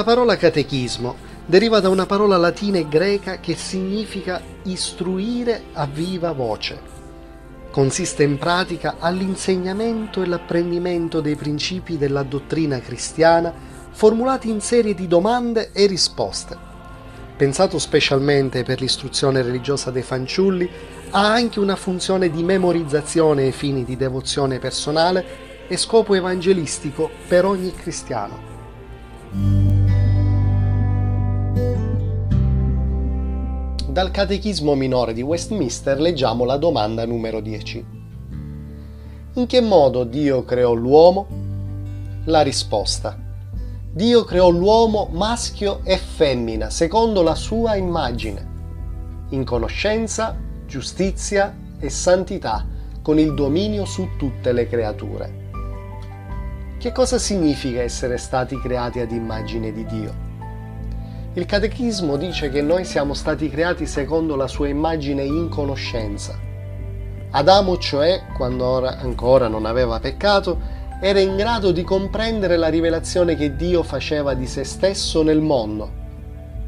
La parola catechismo deriva da una parola latina e greca che significa istruire a viva voce. Consiste in pratica all'insegnamento e l'apprendimento dei principi della dottrina cristiana formulati in serie di domande e risposte. Pensato specialmente per l'istruzione religiosa dei fanciulli, ha anche una funzione di memorizzazione ai fini di devozione personale e scopo evangelistico per ogni cristiano. Dal Catechismo minore di Westminster leggiamo la domanda numero 10. In che modo Dio creò l'uomo? La risposta. Dio creò l'uomo maschio e femmina secondo la sua immagine, in conoscenza, giustizia e santità, con il dominio su tutte le creature. Che cosa significa essere stati creati ad immagine di Dio? Il Catechismo dice che noi siamo stati creati secondo la sua immagine in conoscenza. Adamo, cioè, quando ancora non aveva peccato, era in grado di comprendere la rivelazione che Dio faceva di se stesso nel mondo.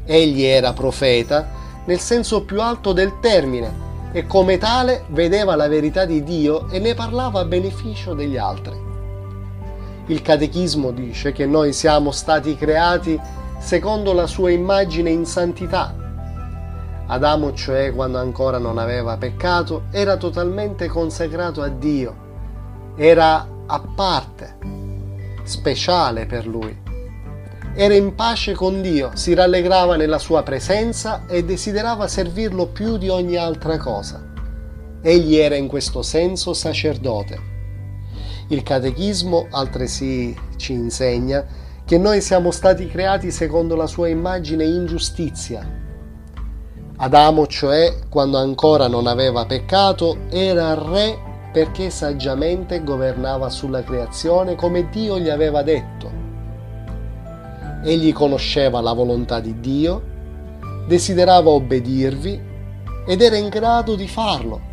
Egli era profeta nel senso più alto del termine e come tale vedeva la verità di Dio e ne parlava a beneficio degli altri. Il Catechismo dice che noi siamo stati creati secondo la sua immagine in santità. Adamo, cioè, quando ancora non aveva peccato, era totalmente consacrato a Dio, era a parte, speciale per lui. Era in pace con Dio, si rallegrava nella sua presenza e desiderava servirlo più di ogni altra cosa. Egli era in questo senso sacerdote. Il catechismo altresì ci insegna che noi siamo stati creati secondo la sua immagine in giustizia. Adamo, cioè, quando ancora non aveva peccato, era re perché saggiamente governava sulla creazione come Dio gli aveva detto. Egli conosceva la volontà di Dio, desiderava obbedirvi ed era in grado di farlo.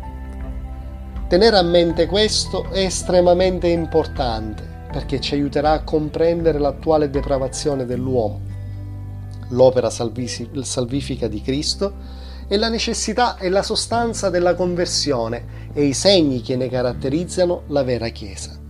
Tenere a mente questo è estremamente importante perché ci aiuterà a comprendere l'attuale depravazione dell'uomo, l'opera salvifica di Cristo e la necessità e la sostanza della conversione e i segni che ne caratterizzano la vera Chiesa.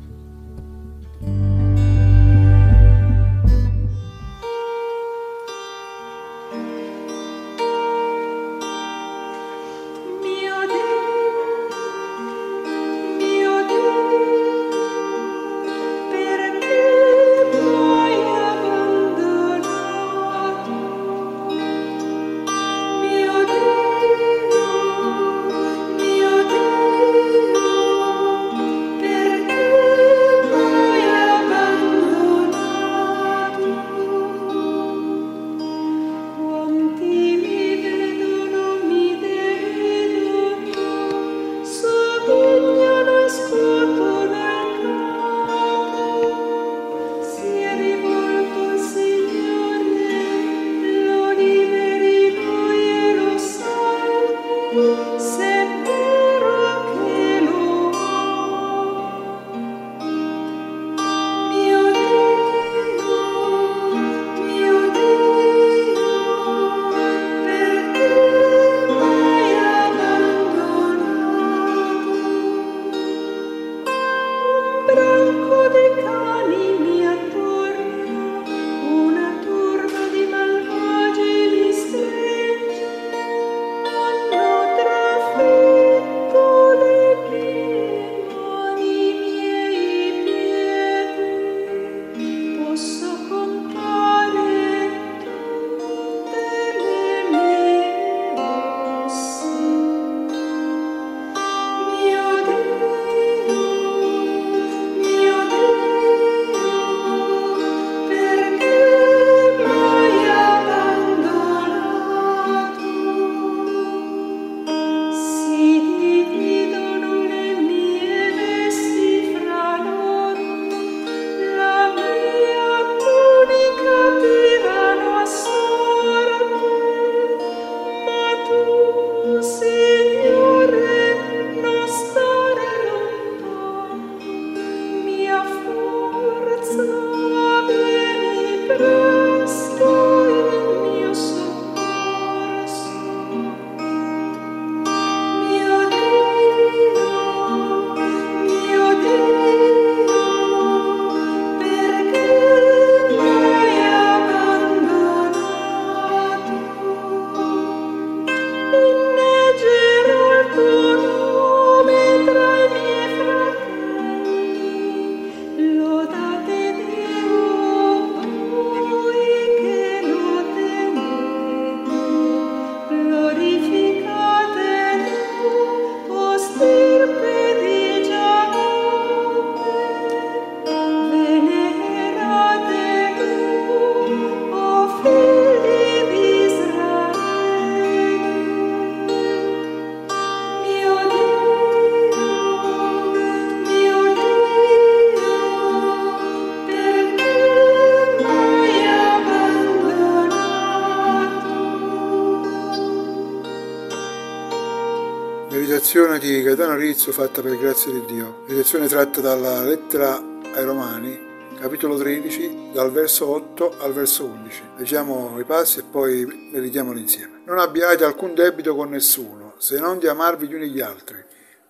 Di Gaetano Rizzo fatta per grazia di Dio. Meditazione tratta dalla lettera ai Romani, capitolo 13, dal verso 8 al verso 11. Leggiamo i passi e poi meditiamoli insieme. Non abbiate alcun debito con nessuno, se non di amarvi gli uni gli altri,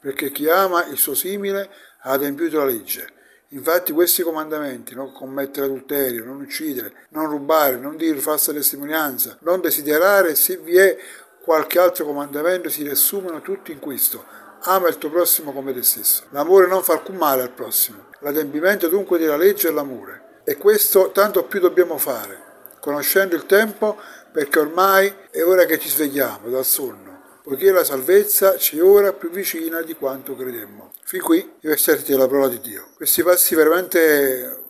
perché chi ama il suo simile ha adempiuto la legge. Infatti questi comandamenti, non commettere adulterio, non uccidere, non rubare, non dire falsa testimonianza, non desiderare, se vi è qualche altro comandamento, si riassumono tutti in questo. Ama il tuo prossimo come te stesso. L'amore non fa alcun male al prossimo. L'adempimento dunque della legge è l'amore. E questo tanto più dobbiamo fare, conoscendo il tempo, perché ormai è ora che ci svegliamo dal sonno poiché la salvezza ci è ora più vicina di quanto credemmo. Fin qui i versetti della parola di Dio. Questi passi veramente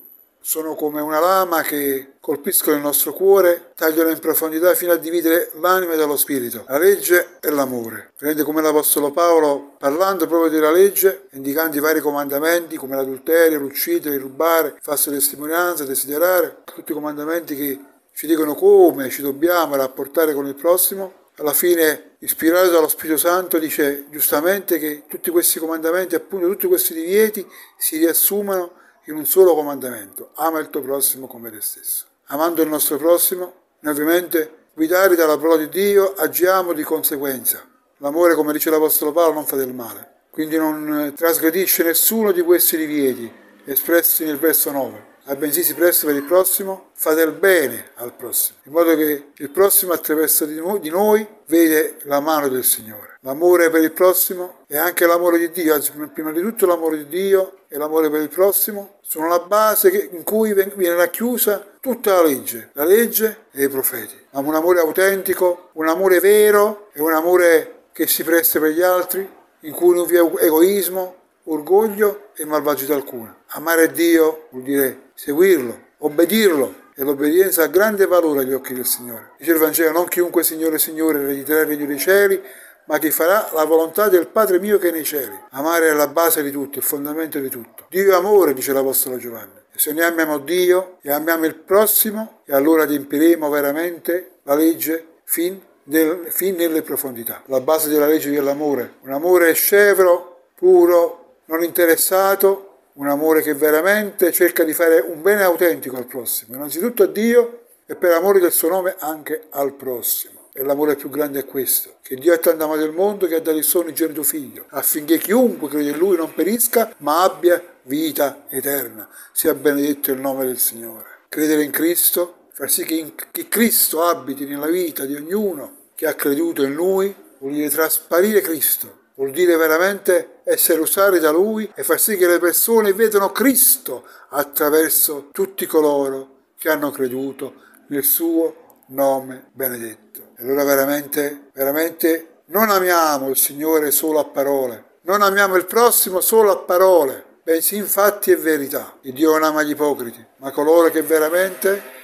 sono come una lama che colpiscono il nostro cuore, tagliano in profondità fino a dividere l'anima dallo spirito, la legge e l'amore. Prende come l'Apostolo Paolo, parlando proprio della legge, indicando i vari comandamenti come l'adulterio, l'uccidere, il rubare, il falsa testimonianza, desiderare, tutti i comandamenti che ci dicono come ci dobbiamo rapportare con il prossimo, alla fine, ispirato dallo Spirito Santo, dice giustamente che tutti questi comandamenti, appunto tutti questi divieti, si riassumono in un solo comandamento, ama il tuo prossimo come te stesso. Amando il nostro prossimo, noi ovviamente, guidati dalla parola di Dio, agiamo di conseguenza. L'amore, come dice l'Apostolo Paolo, non fa del male, quindi non trasgredisce nessuno di questi divieti espressi nel verso 9 ma bensì si presta per il prossimo, fa del bene al prossimo, in modo che il prossimo attraverso di noi, di noi vede la mano del Signore. L'amore per il prossimo e anche l'amore di Dio, anzi prima di tutto l'amore di Dio e l'amore per il prossimo sono la base in cui viene racchiusa tutta la legge, la legge e i profeti. Ma un amore autentico, un amore vero e un amore che si presta per gli altri, in cui non vi è egoismo, orgoglio e malvagità alcuna. Amare Dio vuol dire seguirlo, obbedirlo e l'obbedienza ha grande valore agli occhi del Signore. Dice il Vangelo, non chiunque Signore, Signore erediterà il regno dei cieli, ma chi farà la volontà del Padre mio che è nei cieli. Amare è la base di tutto, il fondamento di tutto. Dio è amore, dice l'Apostolo Giovanni. E se noi amiamo Dio e amiamo il prossimo, e allora adempiremo veramente la legge fin, del, fin nelle profondità. La base della legge dell'amore. Un amore scevro, puro, non interessato, un amore che veramente cerca di fare un bene autentico al prossimo, innanzitutto a Dio e per amore del suo nome anche al prossimo. E l'amore più grande è questo, che Dio ha tanto amato il mondo che ha dato il suo unigenito figlio, affinché chiunque crede in lui non perisca, ma abbia vita eterna. Sia benedetto il nome del Signore. Credere in Cristo, far sì che, che Cristo abiti nella vita di ognuno che ha creduto in lui, vuol dire trasparire Cristo Vuol dire veramente essere usati da Lui e far sì che le persone vedano Cristo attraverso tutti coloro che hanno creduto nel suo nome benedetto. E allora veramente, veramente non amiamo il Signore solo a parole, non amiamo il prossimo solo a parole, bensì in fatti e verità. Il Dio non ama gli ipocriti, ma coloro che veramente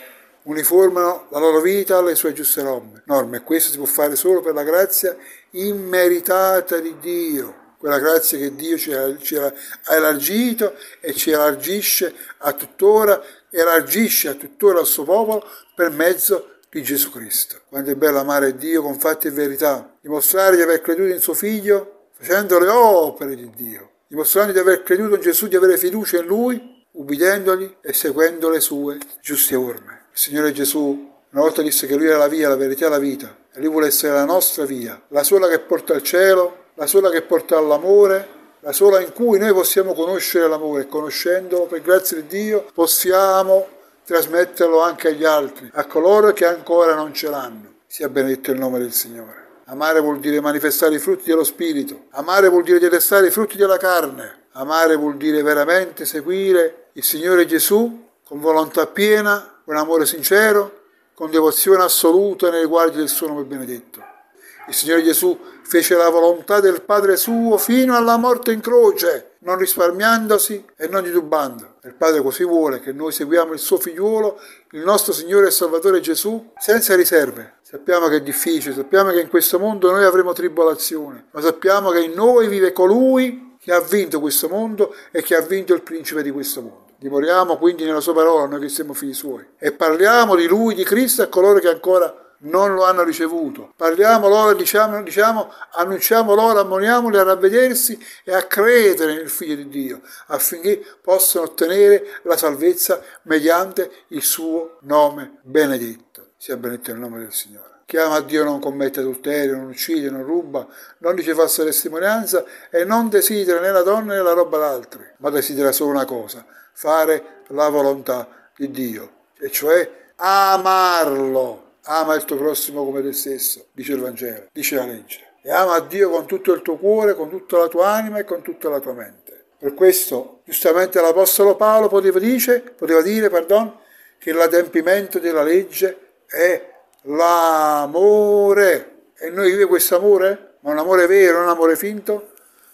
uniformano la loro vita alle sue giuste norme. Questo si può fare solo per la grazia immeritata di Dio, quella grazia che Dio ci ha, ci ha elargito e ci elargisce a tuttora, elargisce a tuttora al suo popolo per mezzo di Gesù Cristo. Quanto è bello amare Dio con fatti e verità, dimostrare di aver creduto in suo Figlio facendo le opere di Dio, dimostrando di aver creduto in Gesù, di avere fiducia in Lui, ubbidendogli e seguendo le sue giuste orme. Il Signore Gesù una volta disse che Lui è la via, la verità e la vita, e Lui vuole essere la nostra via, la sola che porta al cielo, la sola che porta all'amore, la sola in cui noi possiamo conoscere l'amore conoscendolo, per grazia di Dio, possiamo trasmetterlo anche agli altri, a coloro che ancora non ce l'hanno. Sia benedetto il nome del Signore. Amare vuol dire manifestare i frutti dello Spirito, amare vuol dire detestare i frutti della carne, amare vuol dire veramente seguire il Signore Gesù con volontà piena con amore sincero, con devozione assoluta nei riguardi del suo nome benedetto. Il Signore Gesù fece la volontà del Padre suo fino alla morte in croce, non risparmiandosi e non titubando. Il Padre così vuole che noi seguiamo il suo figliuolo, il nostro Signore e Salvatore Gesù, senza riserve. Sappiamo che è difficile, sappiamo che in questo mondo noi avremo tribolazione, ma sappiamo che in noi vive colui che ha vinto questo mondo e che ha vinto il principe di questo mondo. Dimoriamo quindi nella sua parola, noi che siamo figli suoi, e parliamo di lui, di Cristo, a coloro che ancora non lo hanno ricevuto. Parliamo loro, diciamo, diciamo, annunciamo loro, ammoniamoli a ravvedersi e a credere nel Figlio di Dio, affinché possano ottenere la salvezza mediante il suo nome benedetto. Sia benedetto il nome del Signore. Chi ama Dio non commette adulterio, non uccide, non ruba, non dice falsa testimonianza e non desidera né la donna né la roba d'altri, ma desidera solo una cosa, fare la volontà di Dio, e cioè amarlo ama il tuo prossimo come te stesso, dice il Vangelo, dice la legge. E ama Dio con tutto il tuo cuore, con tutta la tua anima e con tutta la tua mente. Per questo, giustamente l'Apostolo Paolo poteva, dice, poteva dire pardon, che l'adempimento della legge è l'amore. E noi vive questo amore? Ma un amore vero, un amore finto?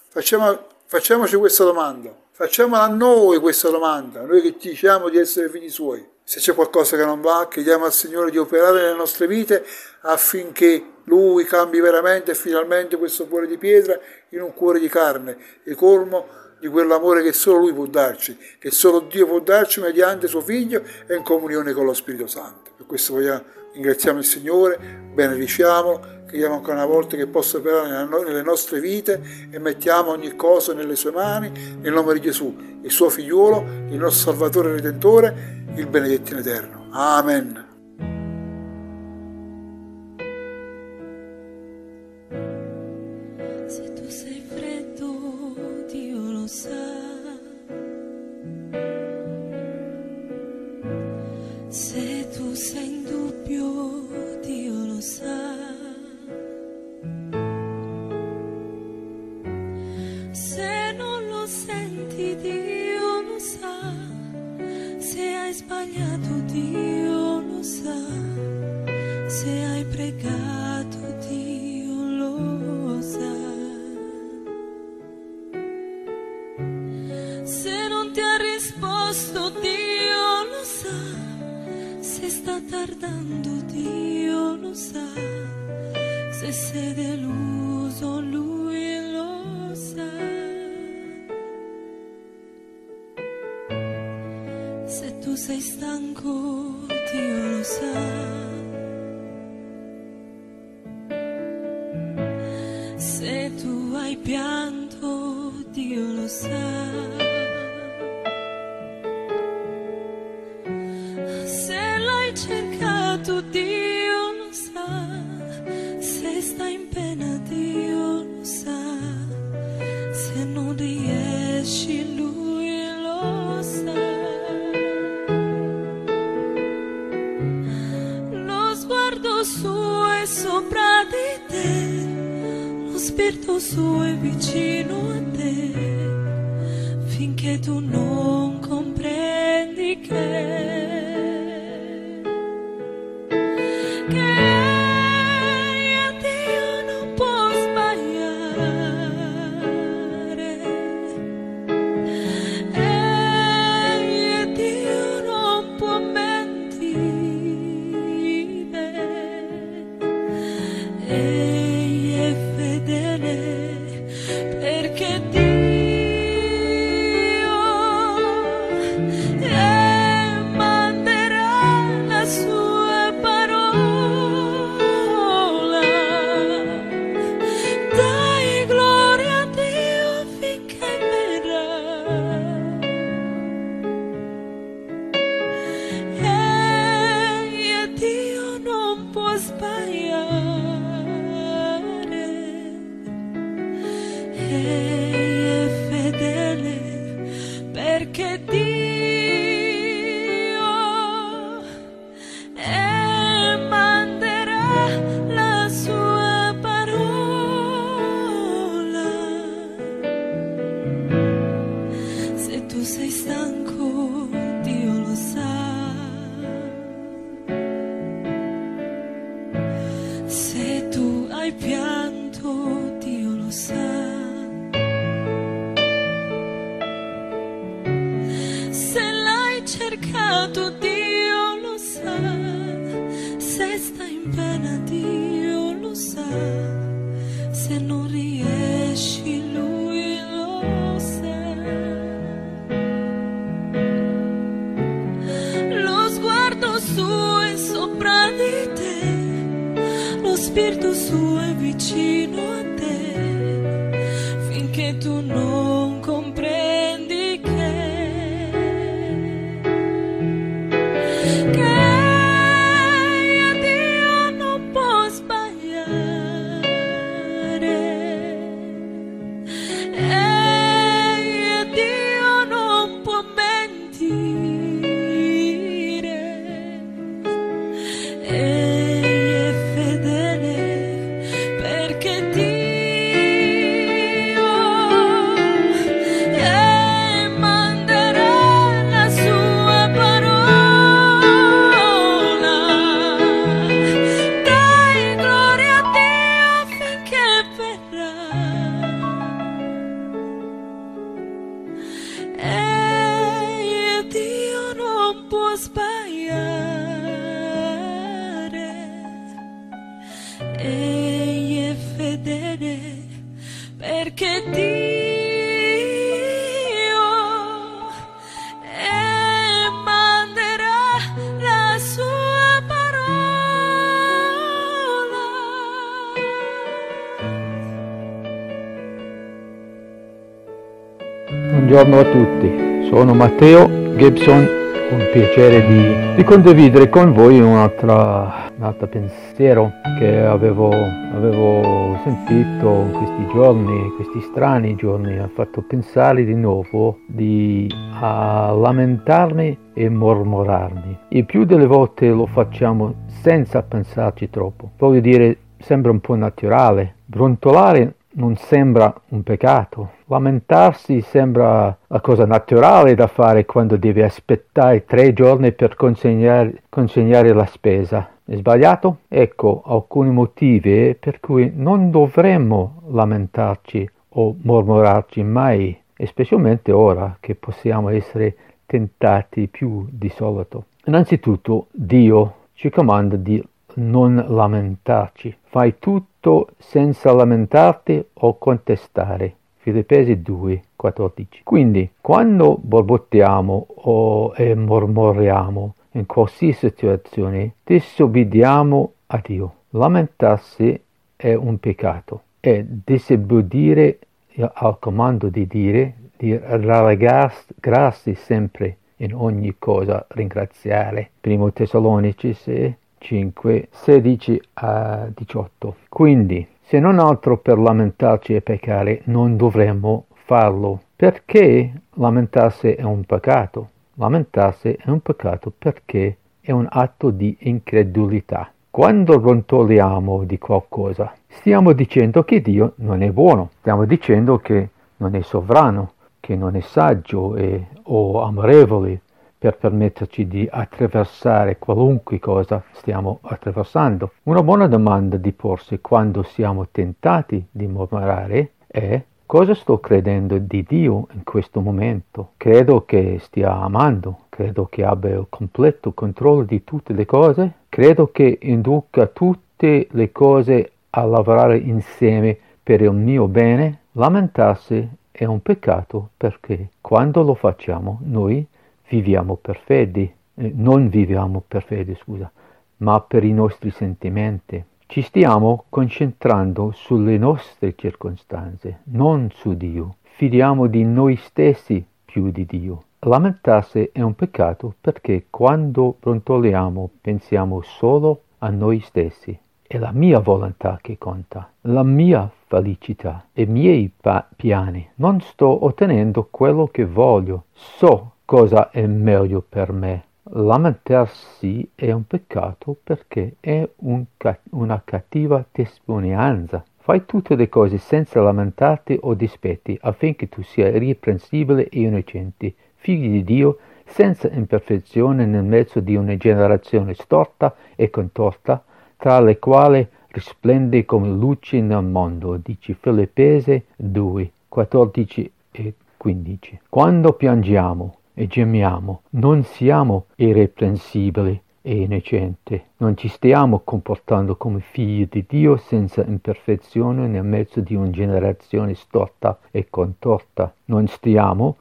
Facciamo, facciamoci questa domanda. Facciamola a noi questa domanda, noi che diciamo di essere figli suoi. Se c'è qualcosa che non va, chiediamo al Signore di operare nelle nostre vite affinché Lui cambi veramente e finalmente questo cuore di pietra in un cuore di carne, e colmo di quell'amore che solo Lui può darci, che solo Dio può darci mediante suo Figlio e in comunione con lo Spirito Santo. Per questo vogliamo, ringraziamo il Signore, benediciamolo, chiediamo ancora una volta che possa operare nelle nostre vite e mettiamo ogni cosa nelle sue mani, nel nome di Gesù, il suo figliuolo, il nostro Salvatore e Redentore, il benedetto in eterno. Amen. Hai pianto, Dio lo sa. Suo è vicino a te, finché tu non Sua Sul soprando e te, lo Espírito Sul é vitino a Buongiorno a tutti, sono Matteo Gibson, un piacere di, di condividere con voi un altro pensiero che avevo, avevo sentito in questi giorni, questi strani giorni, ha fatto pensare di nuovo di a lamentarmi e mormorarmi. E più delle volte lo facciamo senza pensarci troppo. Voglio dire, sembra un po' naturale. Brontolare non sembra un peccato. Lamentarsi sembra la cosa naturale da fare quando devi aspettare tre giorni per consegnare, consegnare la spesa. È sbagliato? Ecco alcuni motivi per cui non dovremmo lamentarci o mormorarci mai, specialmente ora che possiamo essere tentati più di solito. Innanzitutto Dio ci comanda di non lamentarci. Fai tutto senza lamentarti o contestare. Filippesi 2, 14. Quindi, quando borbottiamo o e mormoriamo in qualsiasi situazione, disobbediamo a Dio. Lamentarsi è un peccato e disobbedire al comando di dire, di rallegrarsi sempre in ogni cosa, ringraziare. Primo Tessalonici 6, 5, 16 a 18. Quindi, se non altro per lamentarci e peccare, non dovremmo farlo. Perché lamentarsi è un peccato? Lamentarsi è un peccato perché è un atto di incredulità. Quando brontoliamo di qualcosa, stiamo dicendo che Dio non è buono, stiamo dicendo che non è sovrano, che non è saggio e, o amorevole per permetterci di attraversare qualunque cosa stiamo attraversando. Una buona domanda di porsi quando siamo tentati di mormorare è cosa sto credendo di Dio in questo momento? Credo che stia amando, credo che abbia il completo controllo di tutte le cose, credo che induca tutte le cose a lavorare insieme per il mio bene. Lamentarsi è un peccato perché quando lo facciamo noi viviamo per fede, eh, non viviamo per fede, scusa, ma per i nostri sentimenti. Ci stiamo concentrando sulle nostre circostanze, non su Dio. Fidiamo di noi stessi più di Dio. Lamentarsi è un peccato perché quando brontoliamo pensiamo solo a noi stessi. È la mia volontà che conta, la mia felicità, i miei pa- piani. Non sto ottenendo quello che voglio, so cosa è meglio per me. Lamentarsi è un peccato perché è un ca- una cattiva testimonianza. Fai tutte le cose senza lamentarti o dispetti affinché tu sia irreprensibile e innocente, figlio di Dio, senza imperfezione nel mezzo di una generazione storta e contorta, tra le quali risplende come luce nel mondo, dice Filippesi 2, 14 e 15. Quando piangiamo e gemiamo, non siamo irreprensibili, e innocente. Non ci stiamo comportando come figli di Dio senza imperfezione nel mezzo di una generazione storta e contorta. Non stiamo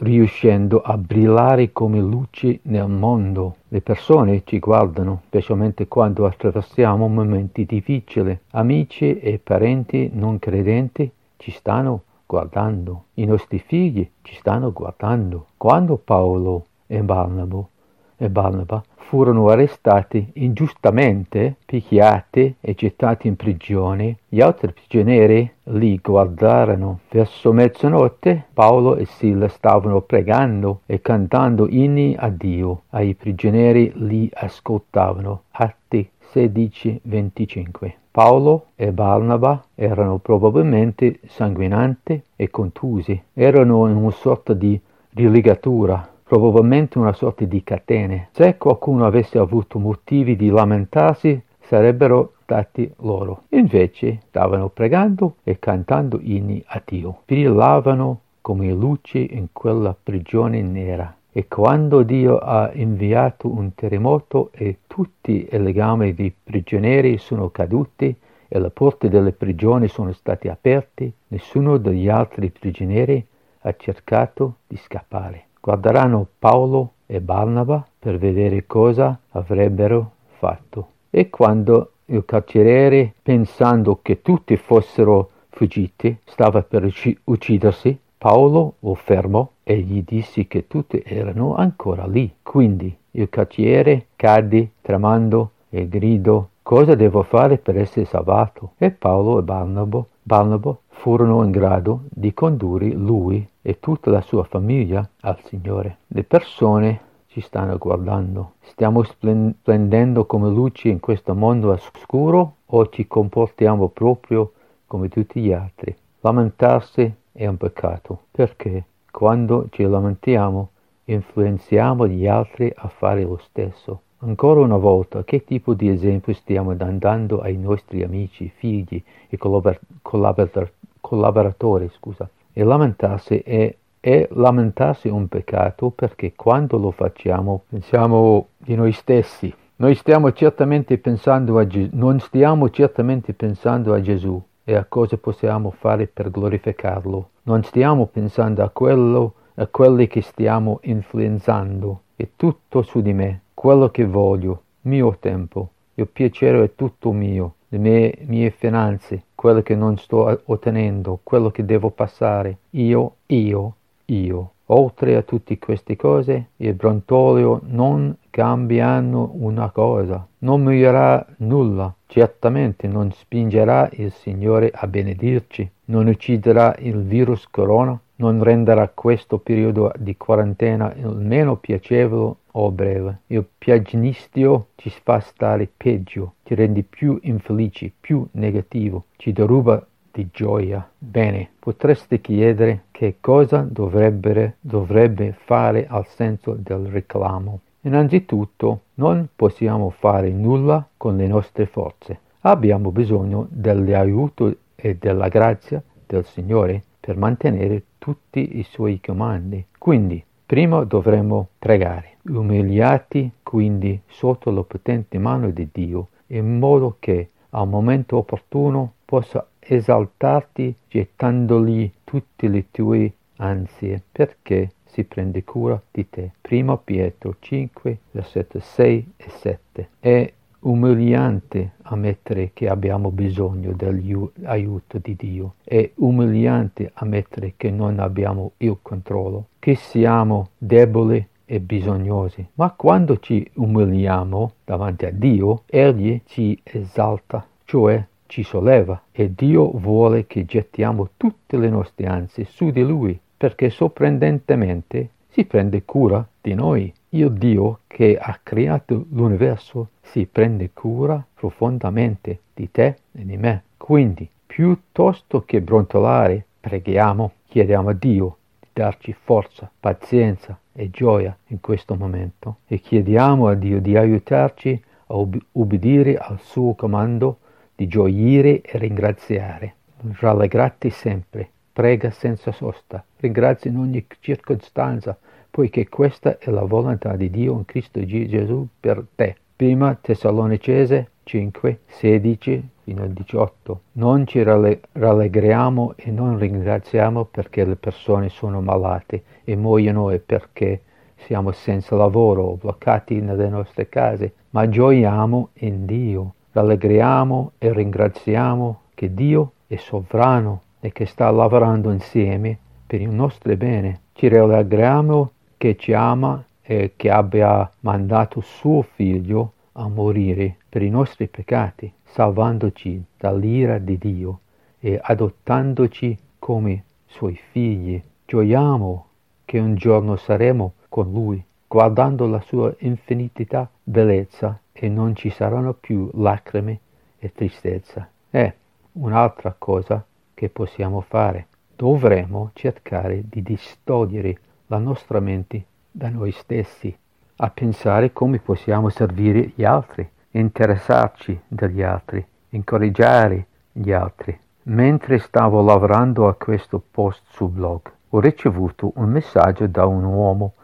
riuscendo a brillare come luci nel mondo. Le persone ci guardano, specialmente quando attraversiamo momenti difficili. Amici e parenti non credenti ci stanno guardando. I nostri figli ci stanno guardando. Quando Paolo e Barnabo e Barnaba furono arrestati ingiustamente, picchiati e gettati in prigione. Gli altri prigionieri li guardarono. Verso mezzanotte Paolo e Sila stavano pregando e cantando inni a Dio. Ai prigionieri li ascoltavano. Atti 16-25. Paolo e Barnaba erano probabilmente sanguinanti e contusi. Erano in una sorta di riligatura probabilmente una sorta di catene. Se qualcuno avesse avuto motivi di lamentarsi, sarebbero stati loro. Invece stavano pregando e cantando inni a Dio. Brillavano come luci in quella prigione nera. E quando Dio ha inviato un terremoto e tutti i legami dei prigionieri sono caduti e le porte delle prigioni sono state aperte, nessuno degli altri prigionieri ha cercato di scappare guarderanno Paolo e Barnaba per vedere cosa avrebbero fatto. E quando il carceriere, pensando che tutti fossero fuggiti, stava per uccidersi, Paolo lo fermò e gli disse che tutti erano ancora lì. Quindi il carceriere cadde tremando e gridò cosa devo fare per essere salvato? E Paolo e Barnabo, Barnabo furono in grado di condurre lui e tutta la sua famiglia al Signore. Le persone ci stanno guardando. Stiamo splendendo come luci in questo mondo oscuro o ci comportiamo proprio come tutti gli altri? Lamentarsi è un peccato perché quando ci lamentiamo influenziamo gli altri a fare lo stesso. Ancora una volta, che tipo di esempio stiamo dando ai nostri amici, figli e collabor- collabor- collaboratori? Scusa. E lamentarsi è, è lamentarsi un peccato perché quando lo facciamo pensiamo di noi stessi. Noi stiamo certamente pensando a Gesù, non stiamo certamente pensando a Gesù e a cosa possiamo fare per glorificarlo. Non stiamo pensando a quello, a quelli che stiamo influenzando. È tutto su di me quello che voglio, mio tempo, il piacere è tutto mio, le mie, mie finanze, quello che non sto ottenendo, quello che devo passare, io, io, io. Oltre a tutte queste cose, il brontolio non cambiano una cosa, non migliorerà nulla, certamente non spingerà il Signore a benedirci, non ucciderà il virus corona, non renderà questo periodo di quarantena il meno piacevole o breve. Il piagnistio ci fa stare peggio, ti rende più infelice, più negativo, ci deruba di gioia. Bene, potreste chiedere che cosa dovrebbe, dovrebbe fare al senso del reclamo. Innanzitutto, non possiamo fare nulla con le nostre forze. Abbiamo bisogno dell'aiuto e della grazia del Signore per mantenere tutti i suoi comandi. Quindi, prima dovremo pregare, umiliati quindi sotto la potente mano di Dio, in modo che al momento opportuno possa esaltarti gettandogli tutte le tue ansie, perché si prende cura di te. Prima Pietro 5, versetti 6 e 7. È umiliante ammettere che abbiamo bisogno dell'aiuto di Dio. È umiliante ammettere che non abbiamo il controllo, che siamo deboli e bisognosi. Ma quando ci umiliamo davanti a Dio, Egli ci esalta, cioè ci solleva e Dio vuole che gettiamo tutte le nostre ansie su di Lui, perché sorprendentemente si prende cura di noi. Il Dio che ha creato l'universo si prende cura profondamente di te e di me. Quindi, piuttosto che brontolare, preghiamo, chiediamo a Dio di darci forza, pazienza e gioia in questo momento e chiediamo a Dio di aiutarci a ubbidire al suo comando di gioire e ringraziare. Rallegrati sempre, prega senza sosta, ringrazia in ogni circostanza, poiché questa è la volontà di Dio in Cristo Gesù per te. Prima Tessalonicese 5, 16 fino al 18. Non ci rallegriamo e non ringraziamo perché le persone sono malate e muoiono e perché siamo senza lavoro o bloccati nelle nostre case, ma gioiamo in Dio. Rallegriamo e ringraziamo che Dio è sovrano e che sta lavorando insieme per il nostro bene. Ci rallegriamo che ci ama e che abbia mandato suo figlio a morire per i nostri peccati, salvandoci dall'ira di Dio e adottandoci come suoi figli. Gioiamo che un giorno saremo con Lui, guardando la sua infinità bellezza e non ci saranno più lacrime e tristezza. È un'altra cosa che possiamo fare. Dovremo cercare di distogliere la nostra mente da noi stessi, a pensare come possiamo servire gli altri, interessarci degli altri, incoraggiare gli altri. Mentre stavo lavorando a questo post sul blog, ho ricevuto un messaggio da un uomo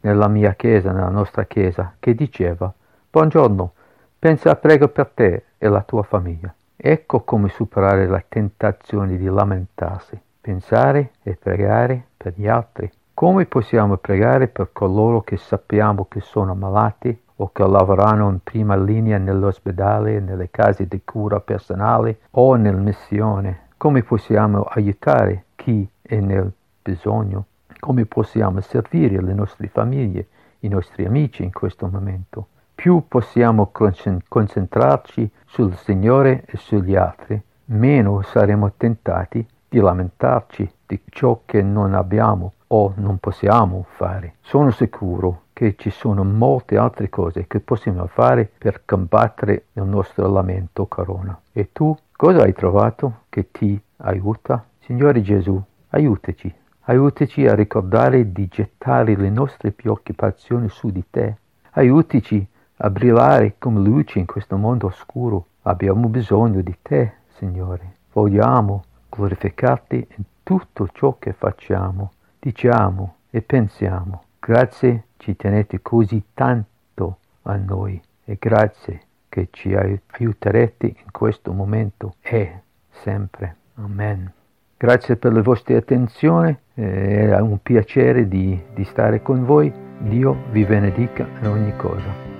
nella mia chiesa, nella nostra chiesa, che diceva Buongiorno, pensa a prego per te e la tua famiglia. Ecco come superare la tentazione di lamentarsi, pensare e pregare per gli altri. Come possiamo pregare per coloro che sappiamo che sono malati o che lavorano in prima linea nell'ospedale, nelle case di cura personale o nella missione? Come possiamo aiutare chi è nel bisogno? Come possiamo servire le nostre famiglie, i nostri amici in questo momento? Più possiamo concentrarci sul Signore e sugli altri, meno saremo tentati di lamentarci di ciò che non abbiamo o non possiamo fare. Sono sicuro che ci sono molte altre cose che possiamo fare per combattere il nostro lamento corona. E tu cosa hai trovato che ti aiuta? Signore Gesù, aiutaci. Aiutaci a ricordare di gettare le nostre preoccupazioni su di te. Aiutaci a brillare come luce in questo mondo oscuro. Abbiamo bisogno di te, Signore. Vogliamo glorificarti in tutto ciò che facciamo diciamo e pensiamo. Grazie ci tenete così tanto a noi e grazie che ci aiuterete in questo momento e sempre. Amen. Grazie per la vostra attenzione, è un piacere di, di stare con voi. Dio vi benedica in ogni cosa.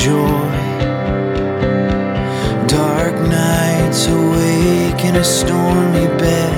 joy. Dark nights awake in a stormy bed.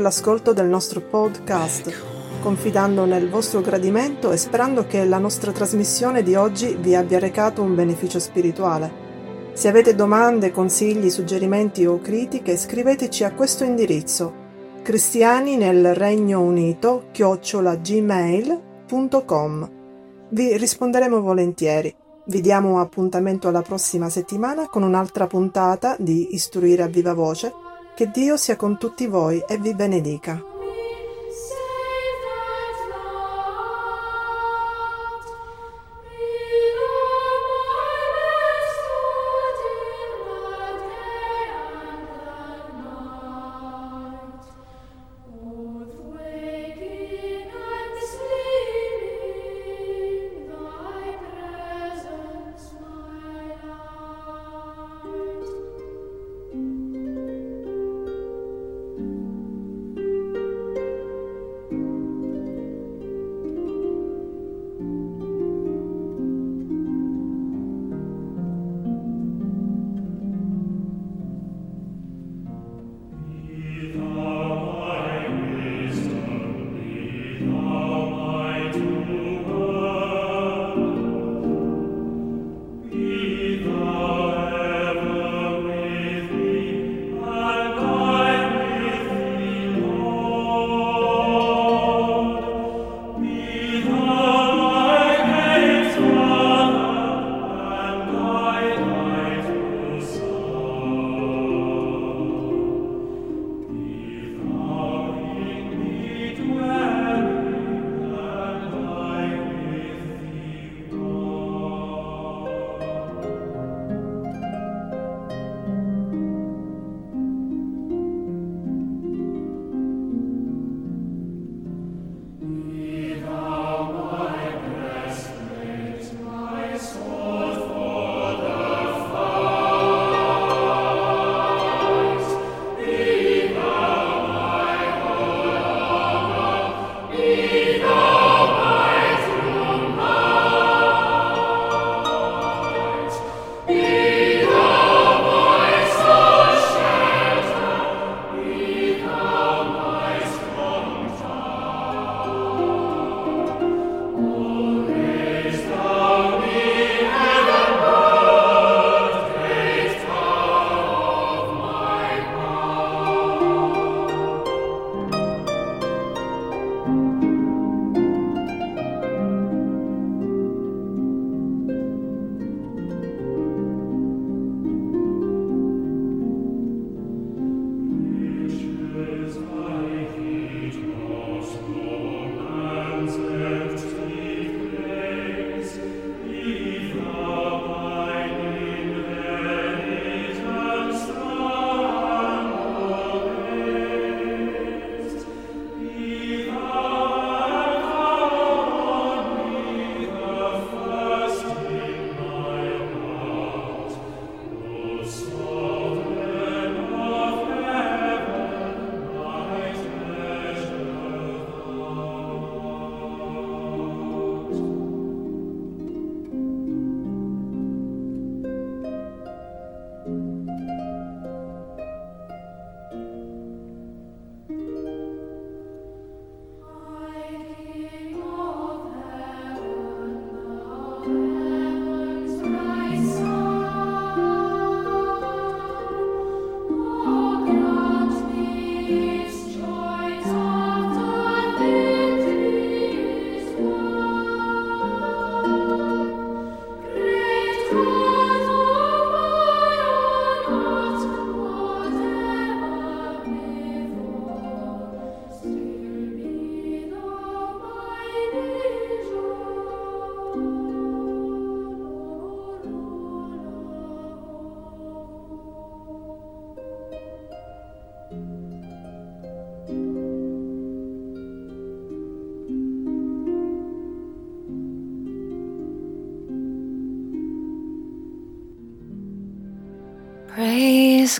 L'ascolto del nostro podcast, confidando nel vostro gradimento e sperando che la nostra trasmissione di oggi vi abbia recato un beneficio spirituale. Se avete domande, consigli, suggerimenti o critiche, scriveteci a questo indirizzo cristiani nel Regno Unito chiocciolagmail.com. Vi risponderemo volentieri. Vi diamo appuntamento alla prossima settimana con un'altra puntata di Istruire a viva voce. Che Dio sia con tutti voi e vi benedica.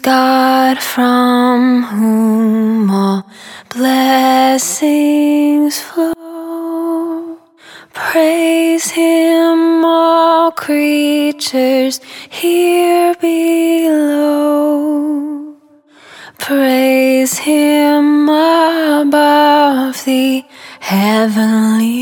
God from whom all blessings flow. Praise Him, all creatures here below. Praise Him above the heavenly